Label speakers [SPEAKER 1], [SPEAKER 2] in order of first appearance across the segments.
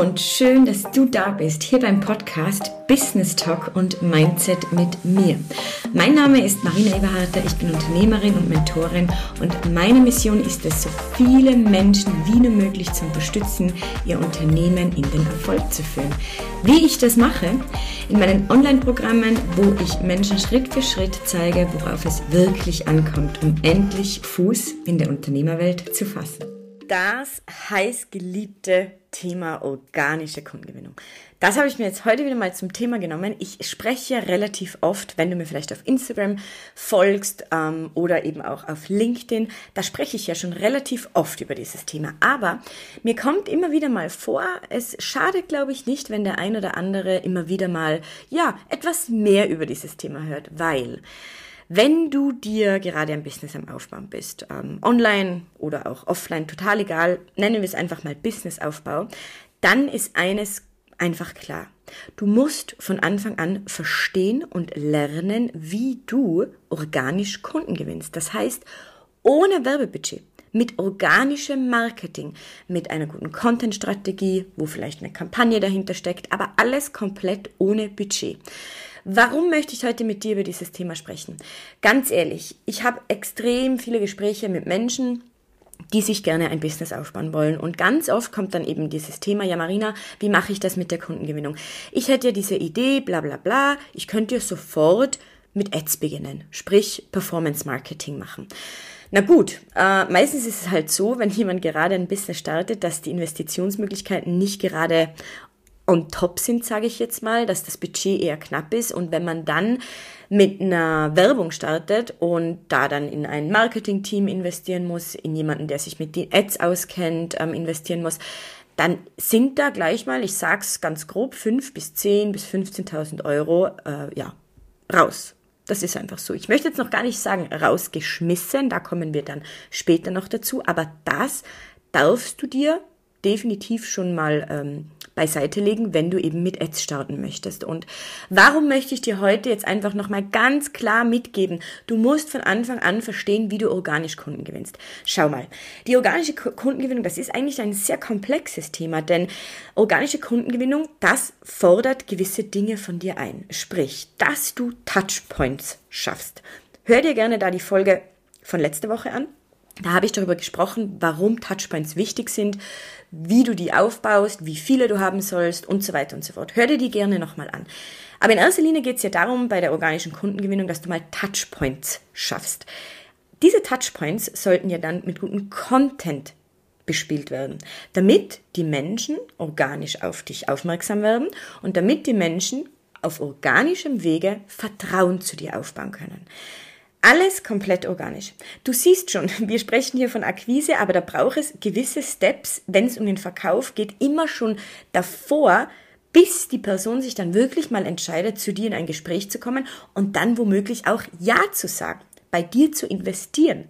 [SPEAKER 1] und schön, dass du da bist, hier beim Podcast Business Talk und Mindset mit mir. Mein Name ist Marina Eberharter, ich bin Unternehmerin und Mentorin und meine Mission ist es, so viele Menschen wie nur möglich zu unterstützen, ihr Unternehmen in den Erfolg zu führen. Wie ich das mache? In meinen Online-Programmen, wo ich Menschen Schritt für Schritt zeige, worauf es wirklich ankommt, um endlich Fuß in der Unternehmerwelt zu fassen das heißgeliebte Thema organische Kundengewinnung. Das habe ich mir jetzt heute wieder mal zum Thema genommen. Ich spreche ja relativ oft, wenn du mir vielleicht auf Instagram folgst ähm, oder eben auch auf LinkedIn, da spreche ich ja schon relativ oft über dieses Thema. Aber mir kommt immer wieder mal vor, es schadet, glaube ich, nicht, wenn der ein oder andere immer wieder mal, ja, etwas mehr über dieses Thema hört, weil wenn du dir gerade ein Business am Aufbauen bist, ähm, online oder auch offline, total egal, nennen wir es einfach mal Businessaufbau, dann ist eines einfach klar. Du musst von Anfang an verstehen und lernen, wie du organisch Kunden gewinnst. Das heißt, ohne Werbebudget, mit organischem Marketing, mit einer guten Content-Strategie, wo vielleicht eine Kampagne dahinter steckt, aber alles komplett ohne Budget. Warum möchte ich heute mit dir über dieses Thema sprechen? Ganz ehrlich, ich habe extrem viele Gespräche mit Menschen, die sich gerne ein Business aufbauen wollen. Und ganz oft kommt dann eben dieses Thema, ja Marina, wie mache ich das mit der Kundengewinnung? Ich hätte ja diese Idee, bla bla bla, ich könnte ja sofort mit Ads beginnen, sprich Performance Marketing machen. Na gut, äh, meistens ist es halt so, wenn jemand gerade ein Business startet, dass die Investitionsmöglichkeiten nicht gerade on top sind, sage ich jetzt mal, dass das Budget eher knapp ist und wenn man dann mit einer Werbung startet und da dann in ein Marketing-Team investieren muss, in jemanden, der sich mit den Ads auskennt, ähm, investieren muss, dann sind da gleich mal, ich sag's ganz grob, fünf bis zehn bis 15.000 Euro, äh, ja, raus. Das ist einfach so. Ich möchte jetzt noch gar nicht sagen rausgeschmissen, da kommen wir dann später noch dazu, aber das darfst du dir definitiv schon mal ähm, beiseite legen, wenn du eben mit Ads starten möchtest. Und warum möchte ich dir heute jetzt einfach nochmal ganz klar mitgeben? Du musst von Anfang an verstehen, wie du organisch Kunden gewinnst. Schau mal, die organische Kundengewinnung, das ist eigentlich ein sehr komplexes Thema, denn organische Kundengewinnung, das fordert gewisse Dinge von dir ein. Sprich, dass du Touchpoints schaffst. Hör dir gerne da die Folge von letzter Woche an. Da habe ich darüber gesprochen, warum Touchpoints wichtig sind, wie du die aufbaust, wie viele du haben sollst und so weiter und so fort. Hör dir die gerne nochmal an. Aber in erster Linie geht es ja darum, bei der organischen Kundengewinnung, dass du mal Touchpoints schaffst. Diese Touchpoints sollten ja dann mit gutem Content bespielt werden, damit die Menschen organisch auf dich aufmerksam werden und damit die Menschen auf organischem Wege Vertrauen zu dir aufbauen können. Alles komplett organisch. Du siehst schon, wir sprechen hier von Akquise, aber da braucht es gewisse Steps, wenn es um den Verkauf geht, immer schon davor, bis die Person sich dann wirklich mal entscheidet, zu dir in ein Gespräch zu kommen und dann womöglich auch Ja zu sagen, bei dir zu investieren.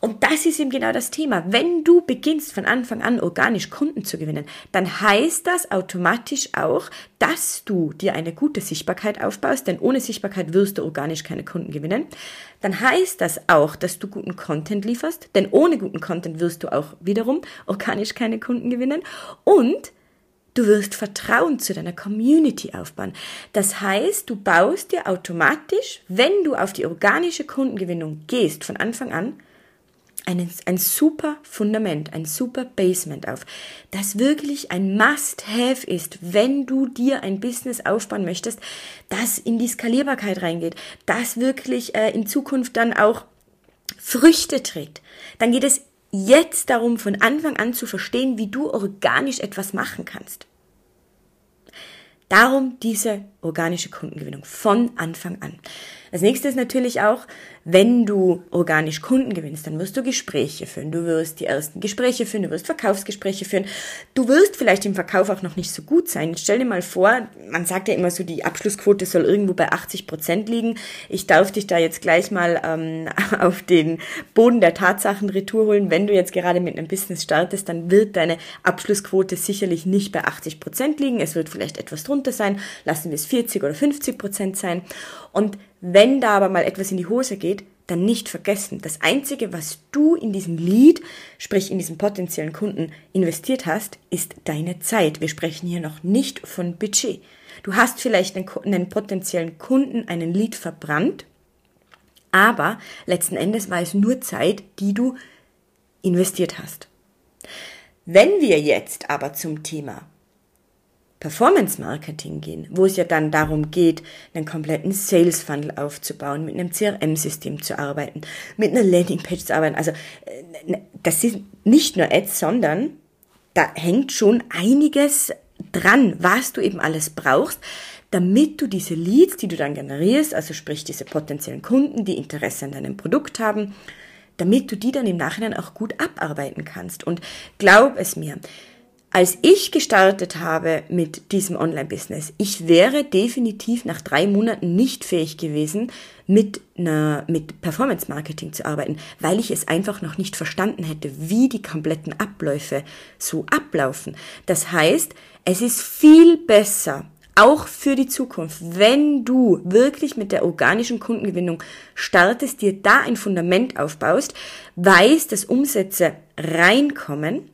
[SPEAKER 1] Und das ist eben genau das Thema. Wenn du beginnst von Anfang an organisch Kunden zu gewinnen, dann heißt das automatisch auch, dass du dir eine gute Sichtbarkeit aufbaust, denn ohne Sichtbarkeit wirst du organisch keine Kunden gewinnen. Dann heißt das auch, dass du guten Content lieferst, denn ohne guten Content wirst du auch wiederum organisch keine Kunden gewinnen. Und Du wirst Vertrauen zu deiner Community aufbauen. Das heißt, du baust dir automatisch, wenn du auf die organische Kundengewinnung gehst von Anfang an, ein, ein super Fundament, ein super Basement auf, das wirklich ein Must-Have ist, wenn du dir ein Business aufbauen möchtest, das in die Skalierbarkeit reingeht, das wirklich äh, in Zukunft dann auch Früchte trägt. Dann geht es jetzt darum, von Anfang an zu verstehen, wie du organisch etwas machen kannst. Darum diese organische Kundengewinnung von Anfang an. Das nächste ist natürlich auch, wenn du organisch Kunden gewinnst, dann wirst du Gespräche führen. Du wirst die ersten Gespräche führen, du wirst Verkaufsgespräche führen. Du wirst vielleicht im Verkauf auch noch nicht so gut sein. stell dir mal vor, man sagt ja immer so, die Abschlussquote soll irgendwo bei 80 Prozent liegen. Ich darf dich da jetzt gleich mal ähm, auf den Boden der Tatsachen retour holen. Wenn du jetzt gerade mit einem Business startest, dann wird deine Abschlussquote sicherlich nicht bei 80 Prozent liegen. Es wird vielleicht etwas drunter sein. Lassen wir es 40 oder 50 Prozent sein. Und wenn da aber mal etwas in die Hose geht, dann nicht vergessen, das Einzige, was du in diesen Lead, sprich in diesen potenziellen Kunden investiert hast, ist deine Zeit. Wir sprechen hier noch nicht von Budget. Du hast vielleicht einen, einen potenziellen Kunden einen Lead verbrannt, aber letzten Endes war es nur Zeit, die du investiert hast. Wenn wir jetzt aber zum Thema Performance Marketing gehen, wo es ja dann darum geht, einen kompletten Sales Funnel aufzubauen, mit einem CRM-System zu arbeiten, mit einer Landingpage zu arbeiten. Also äh, das sind nicht nur Ads, sondern da hängt schon einiges dran, was du eben alles brauchst, damit du diese Leads, die du dann generierst, also sprich diese potenziellen Kunden, die Interesse an deinem Produkt haben, damit du die dann im Nachhinein auch gut abarbeiten kannst. Und glaub es mir, als ich gestartet habe mit diesem Online-Business, ich wäre definitiv nach drei Monaten nicht fähig gewesen, mit mit Performance Marketing zu arbeiten, weil ich es einfach noch nicht verstanden hätte, wie die kompletten Abläufe so ablaufen. Das heißt, es ist viel besser, auch für die Zukunft, wenn du wirklich mit der organischen Kundengewinnung startest, dir da ein Fundament aufbaust, weißt, dass Umsätze reinkommen,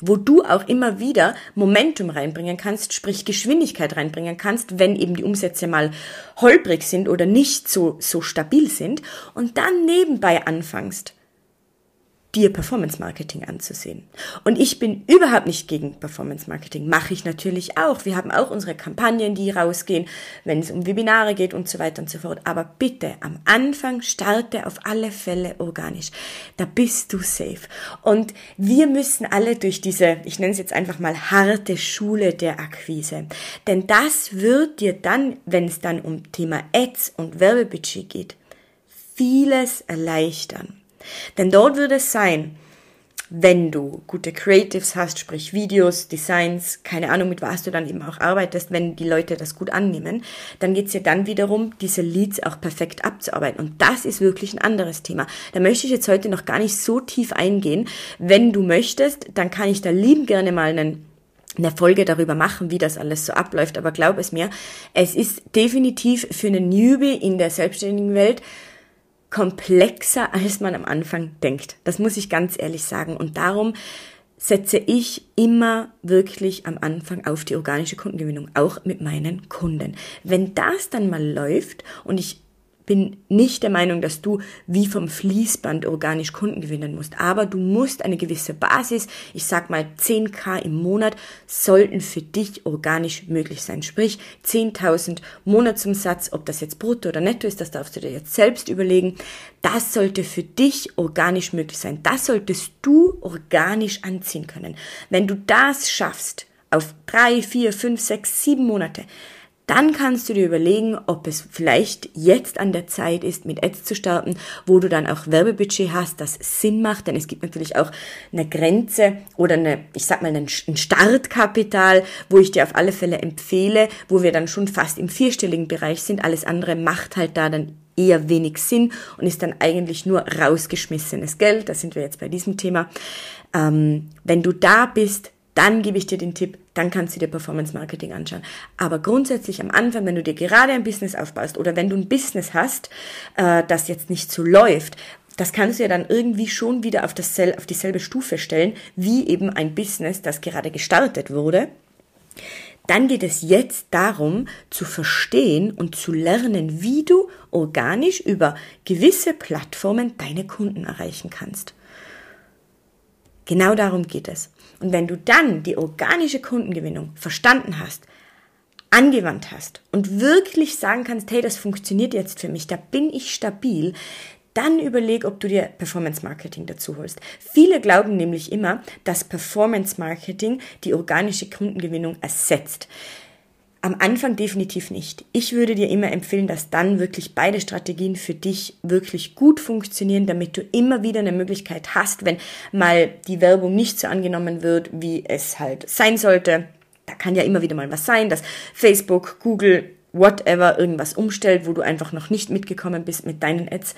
[SPEAKER 1] wo du auch immer wieder Momentum reinbringen kannst, sprich Geschwindigkeit reinbringen kannst, wenn eben die Umsätze mal holprig sind oder nicht so, so stabil sind und dann nebenbei anfängst, dir Performance Marketing anzusehen. Und ich bin überhaupt nicht gegen Performance Marketing. Mache ich natürlich auch. Wir haben auch unsere Kampagnen, die rausgehen, wenn es um Webinare geht und so weiter und so fort. Aber bitte am Anfang starte auf alle Fälle organisch. Da bist du safe. Und wir müssen alle durch diese, ich nenne es jetzt einfach mal harte Schule der Akquise. Denn das wird dir dann, wenn es dann um Thema Ads und Werbebudget geht, vieles erleichtern. Denn dort wird es sein, wenn du gute Creatives hast, sprich Videos, Designs, keine Ahnung, mit was du dann eben auch arbeitest, wenn die Leute das gut annehmen, dann geht's ja dann wiederum, diese Leads auch perfekt abzuarbeiten. Und das ist wirklich ein anderes Thema. Da möchte ich jetzt heute noch gar nicht so tief eingehen. Wenn du möchtest, dann kann ich da lieben gerne mal einen eine Folge darüber machen, wie das alles so abläuft. Aber glaub es mir, es ist definitiv für einen Newbie in der selbstständigen Welt komplexer, als man am Anfang denkt. Das muss ich ganz ehrlich sagen. Und darum setze ich immer wirklich am Anfang auf die organische Kundengewinnung, auch mit meinen Kunden. Wenn das dann mal läuft und ich bin nicht der Meinung, dass du wie vom Fließband organisch Kunden gewinnen musst, aber du musst eine gewisse Basis, ich sag mal 10k im Monat, sollten für dich organisch möglich sein. Sprich 10.000 Monatsumsatz, ob das jetzt brutto oder netto ist, das darfst du dir jetzt selbst überlegen. Das sollte für dich organisch möglich sein. Das solltest du organisch anziehen können. Wenn du das schaffst, auf drei, vier, fünf, sechs, sieben Monate, dann kannst du dir überlegen, ob es vielleicht jetzt an der Zeit ist, mit Ads zu starten, wo du dann auch Werbebudget hast, das Sinn macht, denn es gibt natürlich auch eine Grenze oder eine, ich sag mal, ein Startkapital, wo ich dir auf alle Fälle empfehle, wo wir dann schon fast im vierstelligen Bereich sind. Alles andere macht halt da dann eher wenig Sinn und ist dann eigentlich nur rausgeschmissenes Geld. Da sind wir jetzt bei diesem Thema. Ähm, wenn du da bist, dann gebe ich dir den Tipp, dann kannst du dir Performance Marketing anschauen. Aber grundsätzlich am Anfang, wenn du dir gerade ein Business aufbaust oder wenn du ein Business hast, äh, das jetzt nicht so läuft, das kannst du ja dann irgendwie schon wieder auf, das, auf dieselbe Stufe stellen, wie eben ein Business, das gerade gestartet wurde. Dann geht es jetzt darum, zu verstehen und zu lernen, wie du organisch über gewisse Plattformen deine Kunden erreichen kannst. Genau darum geht es. Und wenn du dann die organische Kundengewinnung verstanden hast, angewandt hast und wirklich sagen kannst, hey, das funktioniert jetzt für mich, da bin ich stabil, dann überleg, ob du dir Performance Marketing dazu holst. Viele glauben nämlich immer, dass Performance Marketing die organische Kundengewinnung ersetzt. Am Anfang definitiv nicht. Ich würde dir immer empfehlen, dass dann wirklich beide Strategien für dich wirklich gut funktionieren, damit du immer wieder eine Möglichkeit hast, wenn mal die Werbung nicht so angenommen wird, wie es halt sein sollte. Da kann ja immer wieder mal was sein, dass Facebook, Google, whatever irgendwas umstellt, wo du einfach noch nicht mitgekommen bist mit deinen Ads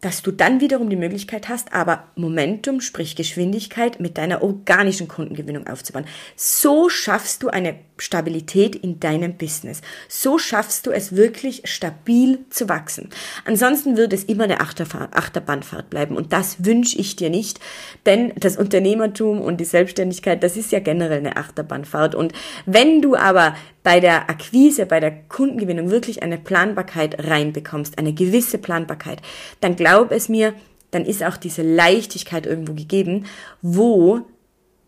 [SPEAKER 1] dass du dann wiederum die Möglichkeit hast, aber Momentum, sprich Geschwindigkeit, mit deiner organischen Kundengewinnung aufzubauen. So schaffst du eine Stabilität in deinem Business. So schaffst du es wirklich stabil zu wachsen. Ansonsten wird es immer eine Achterbahnfahrt bleiben und das wünsche ich dir nicht, denn das Unternehmertum und die Selbstständigkeit, das ist ja generell eine Achterbahnfahrt und wenn du aber bei der Akquise, bei der Kundengewinnung wirklich eine Planbarkeit reinbekommst, eine gewisse Planbarkeit, dann glaub es mir, dann ist auch diese Leichtigkeit irgendwo gegeben, wo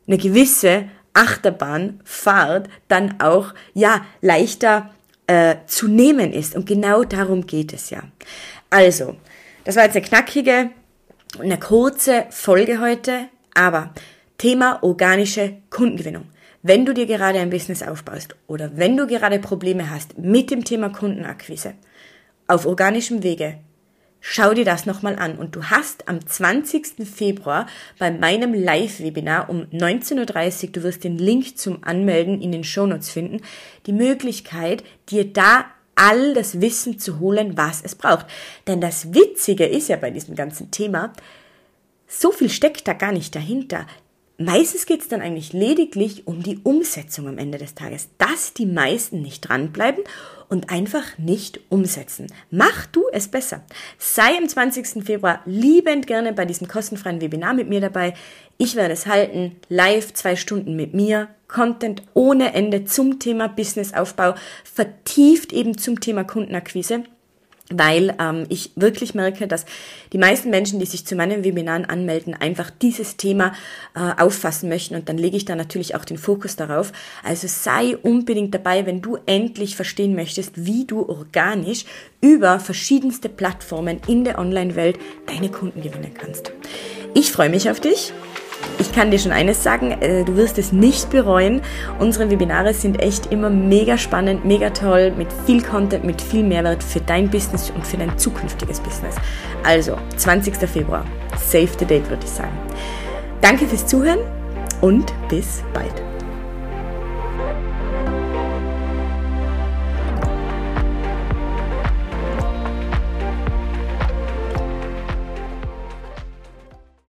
[SPEAKER 1] eine gewisse Achterbahnfahrt dann auch ja leichter äh, zu nehmen ist. Und genau darum geht es ja. Also, das war jetzt eine knackige, eine kurze Folge heute, aber Thema organische Kundengewinnung. Wenn du dir gerade ein Business aufbaust oder wenn du gerade Probleme hast mit dem Thema Kundenakquise auf organischem Wege, schau dir das nochmal an. Und du hast am 20. Februar bei meinem Live-Webinar um 19.30 Uhr, du wirst den Link zum Anmelden in den Shownotes finden, die Möglichkeit, dir da all das Wissen zu holen, was es braucht. Denn das Witzige ist ja bei diesem ganzen Thema, so viel steckt da gar nicht dahinter. Meistens geht es dann eigentlich lediglich um die Umsetzung am Ende des Tages, dass die meisten nicht dranbleiben und einfach nicht umsetzen. Mach du es besser. Sei am 20. Februar liebend gerne bei diesem kostenfreien Webinar mit mir dabei. Ich werde es halten, live zwei Stunden mit mir, Content ohne Ende zum Thema Businessaufbau, vertieft eben zum Thema Kundenakquise weil ähm, ich wirklich merke, dass die meisten Menschen, die sich zu meinen Webinaren anmelden, einfach dieses Thema äh, auffassen möchten und dann lege ich da natürlich auch den Fokus darauf. Also sei unbedingt dabei, wenn du endlich verstehen möchtest, wie du organisch über verschiedenste Plattformen in der Online-Welt deine Kunden gewinnen kannst. Ich freue mich auf dich. Ich kann dir schon eines sagen, äh, du wirst es nicht bereuen. Unsere Webinare sind echt immer mega spannend, mega toll, mit viel Content, mit viel Mehrwert für dein Business und für dein zukünftiges Business. Also, 20. Februar, save the date würde ich sagen. Danke fürs Zuhören und bis bald.